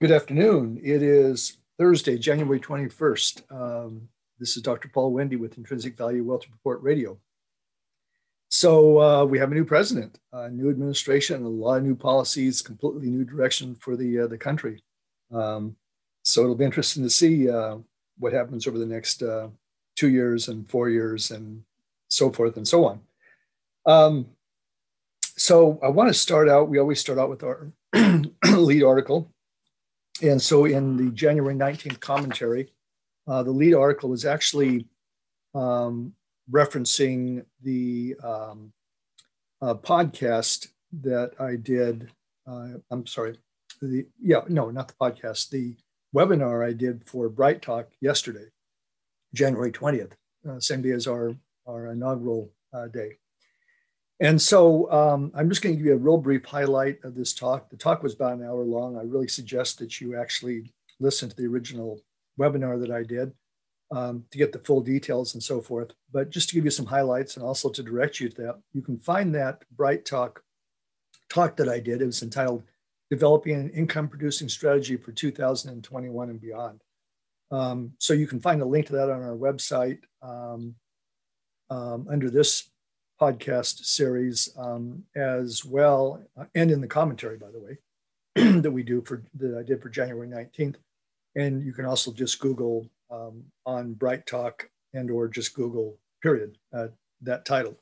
Good afternoon. It is Thursday, January 21st. Um, this is Dr. Paul Wendee with Intrinsic Value Wealth Report Radio. So uh, we have a new president, a new administration, a lot of new policies, completely new direction for the uh, the country. Um, so it'll be interesting to see uh, what happens over the next uh, two years and four years and so forth and so on. Um, so I want to start out. We always start out with our lead article and so in the January 19th commentary, uh, the lead article was actually um, referencing the um, uh, podcast that I did. Uh, I'm sorry, the yeah, no, not the podcast, the webinar I did for Bright Talk yesterday, January 20th, uh, same day as our, our inaugural uh, day. And so um, I'm just going to give you a real brief highlight of this talk. The talk was about an hour long. I really suggest that you actually listen to the original webinar that I did um, to get the full details and so forth. But just to give you some highlights and also to direct you to that, you can find that Bright Talk talk that I did. It was entitled Developing an Income Producing Strategy for 2021 and Beyond. Um, so you can find a link to that on our website um, um under this podcast series um, as well, uh, and in the commentary, by the way, that we do for that I did for January 19th. And you can also just Google um, on Bright Talk and or just Google period uh, that title.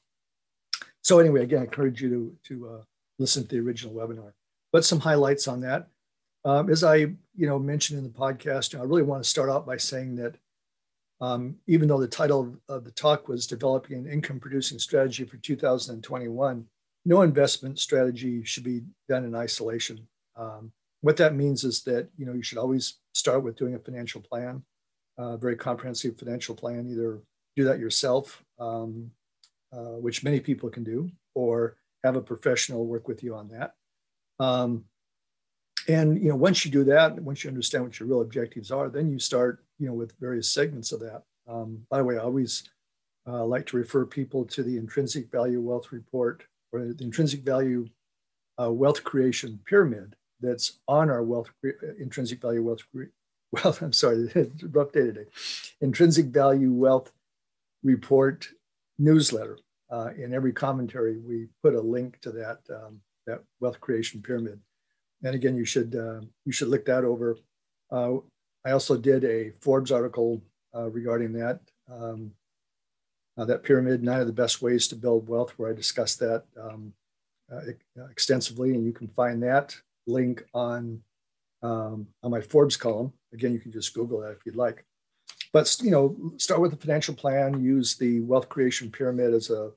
So anyway, again, I encourage you to, to uh, listen to the original webinar. But some highlights on that. Um, as I you know mentioned in the podcast, I really want to start out by saying that um, even though the title of the talk was developing an income producing strategy for 2021, no investment strategy should be done in isolation. Um, what that means is that you know you should always start with doing a financial plan, a very comprehensive financial plan. Either do that yourself, um, uh, which many people can do, or have a professional work with you on that. Um, and you know once you do that, once you understand what your real objectives are, then you start you know, with various segments of that. Um, by the way, I always uh, like to refer people to the intrinsic value wealth report or the intrinsic value uh, wealth creation pyramid that's on our wealth intrinsic value wealth well i'm sorry day today intrinsic value wealth report newsletter. Uh, in every commentary we put a link to that um, that wealth creation pyramid. And again you should uh, you should look that over. Uh, I also did a Forbes article uh, regarding that. Um, uh, that pyramid, nine of the best ways to build wealth, where I discussed that um, uh, extensively, and you can find that link on um, on my Forbes column. Again, you can just Google that if you'd like. But you know, start with a financial plan. Use the wealth creation pyramid as a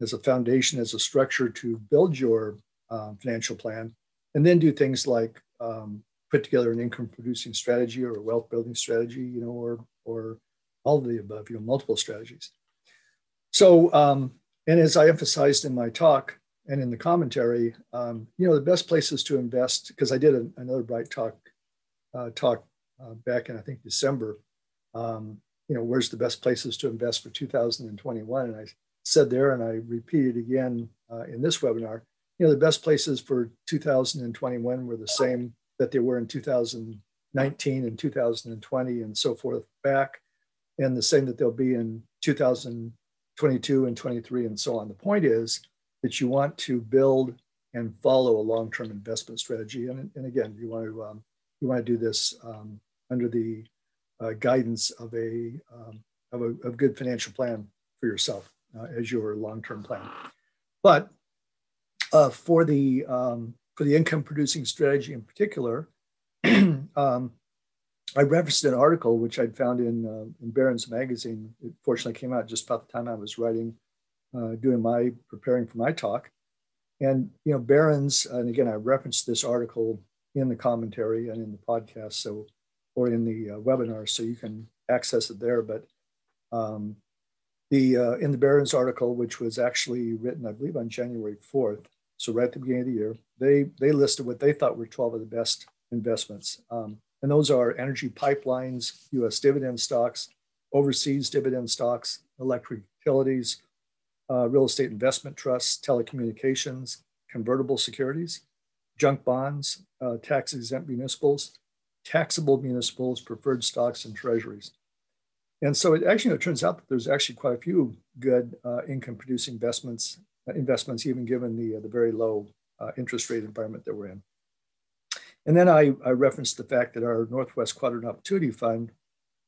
as a foundation, as a structure to build your um, financial plan, and then do things like um, put together an income producing strategy or a wealth building strategy, you know, or or all of the above, you know, multiple strategies. So, um, and as I emphasized in my talk and in the commentary, um, you know, the best places to invest because I did a, another bright talk uh, talk uh, back in I think December. Um, you know, where's the best places to invest for 2021? And I said there, and I repeated again uh, in this webinar. You know, the best places for 2021 were the same that they were in 2019 and 2020 and so forth back, and the same that they'll be in 2022 and 23 and so on. The point is that you want to build and follow a long-term investment strategy, and, and again, you want to um, you want to do this um, under the uh, guidance of a um, of a of good financial plan for yourself uh, as your long-term plan. But uh, for the um, for the income producing strategy in particular, um, I referenced an article which I'd found in, uh, in Barron's magazine. It fortunately came out just about the time I was writing, uh, doing my preparing for my talk. And you know, Barron's, and again, I referenced this article in the commentary and in the podcast, so or in the uh, webinar, so you can access it there. But um, the uh, in the Barron's article, which was actually written, I believe, on January fourth, so right at the beginning of the year, they they listed what they thought were 12 of the best investments. Um, and those are energy pipelines, US dividend stocks, overseas dividend stocks, electric utilities, uh, real estate investment trusts, telecommunications, convertible securities, junk bonds, uh, tax exempt municipals, taxable municipals, preferred stocks, and treasuries. And so it actually it turns out that there's actually quite a few good uh, income producing investments, investments even given the, the very low uh, interest rate environment that we're in. And then I, I referenced the fact that our Northwest Quadrant Opportunity Fund,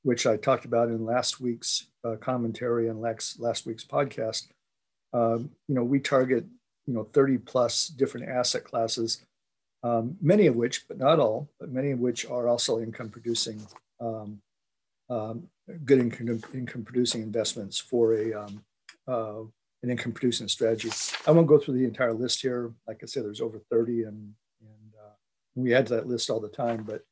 which I talked about in last week's uh, commentary and last, last week's podcast, um, you know, we target, you know, 30 plus different asset classes, um, many of which, but not all, but many of which are also income producing, um, um good income, income producing investments for a, um, uh, an income producing strategy. I won't go through the entire list here. Like I said, there's over 30 and, and uh, we add to that list all the time, but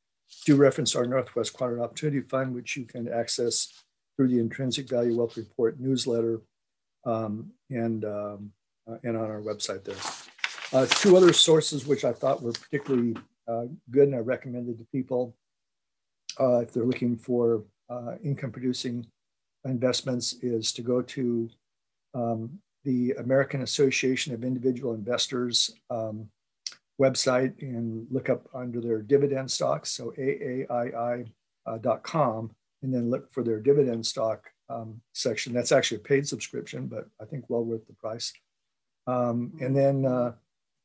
do reference our Northwest Quadrant Opportunity Fund, which you can access through the Intrinsic Value Wealth Report newsletter um, and, um, uh, and on our website there. Uh, two other sources which I thought were particularly uh, good and I recommended to people uh, if they're looking for uh, income producing investments is to go to um, the American Association of Individual Investors um, website and look up under their dividend stocks, so AAII.com, uh, and then look for their dividend stock um, section. That's actually a paid subscription, but I think well worth the price. Um, and then uh,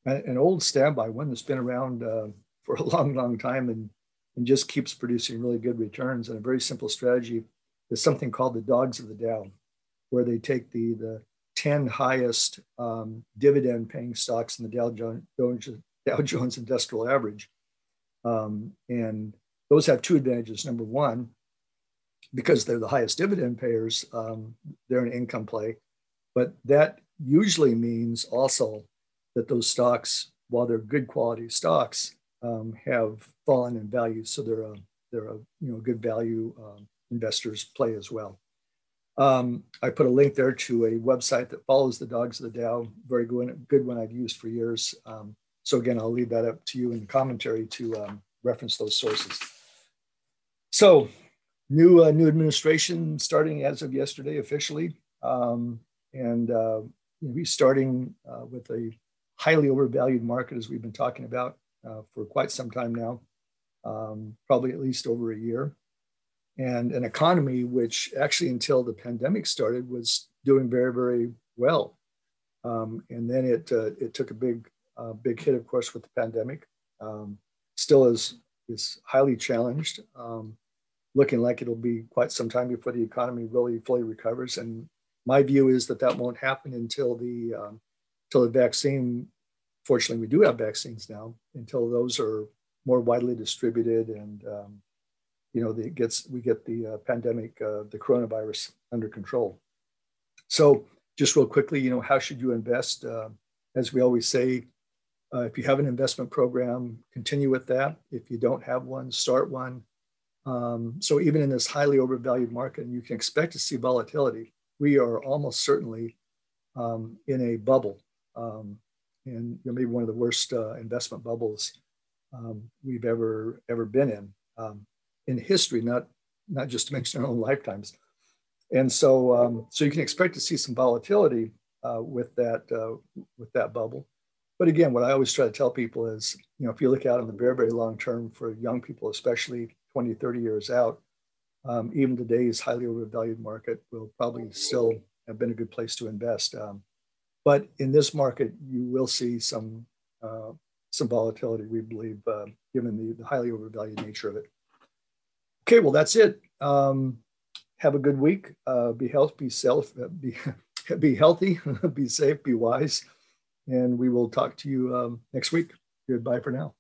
an old standby one that's been around uh, for a long, long time and, and just keeps producing really good returns. And a very simple strategy is something called the Dogs of the Dow where they take the, the 10 highest um, dividend paying stocks in the Dow Jones, Dow Jones Industrial Average. Um, and those have two advantages. Number one, because they're the highest dividend payers, um, they're an income play. But that usually means also that those stocks, while they're good quality stocks, um, have fallen in value. So they're a, they're a you know, good value um, investors play as well. Um, I put a link there to a website that follows the Dogs of the Dow, very good, good one I've used for years. Um, so again, I'll leave that up to you in the commentary to um, reference those sources. So new uh, new administration starting as of yesterday officially, um, and uh, we starting uh, with a highly overvalued market as we've been talking about uh, for quite some time now, um, probably at least over a year and an economy which actually until the pandemic started was doing very very well. Um, and then it uh, it took a big uh, big hit of course with the pandemic um, still is is highly challenged um, looking like it'll be quite some time before the economy really fully recovers. And my view is that that won't happen until the um, until the vaccine fortunately we do have vaccines now until those are more widely distributed and um, you know, the, gets we get the uh, pandemic, uh, the coronavirus under control. So, just real quickly, you know, how should you invest? Uh, as we always say, if you have an investment program, continue with that. If you don't have one, start one. Um, so, even in this highly overvalued market, and you can expect to see volatility. We are almost certainly um, in a bubble, um, and you know, maybe one of the worst uh, investment bubbles um, we've ever ever been in. In history, not not just to mention our own lifetimes. And so, um, so you can expect to see some volatility uh, with that uh, with that bubble. But again, what I always try to tell people is, you know, if you look out in the very, very long term for young people, especially 20, 30 years out, um, even today's highly overvalued market will probably still have been a good place to invest. Um, but in this market, you will see some uh, some volatility, we believe, uh, given the, the highly overvalued nature of it. Okay, well, that's it. Um, have a good week. Uh, be healthy, be self, uh, be, be healthy, be safe, be wise. And we will talk to you um, next week. Goodbye for now.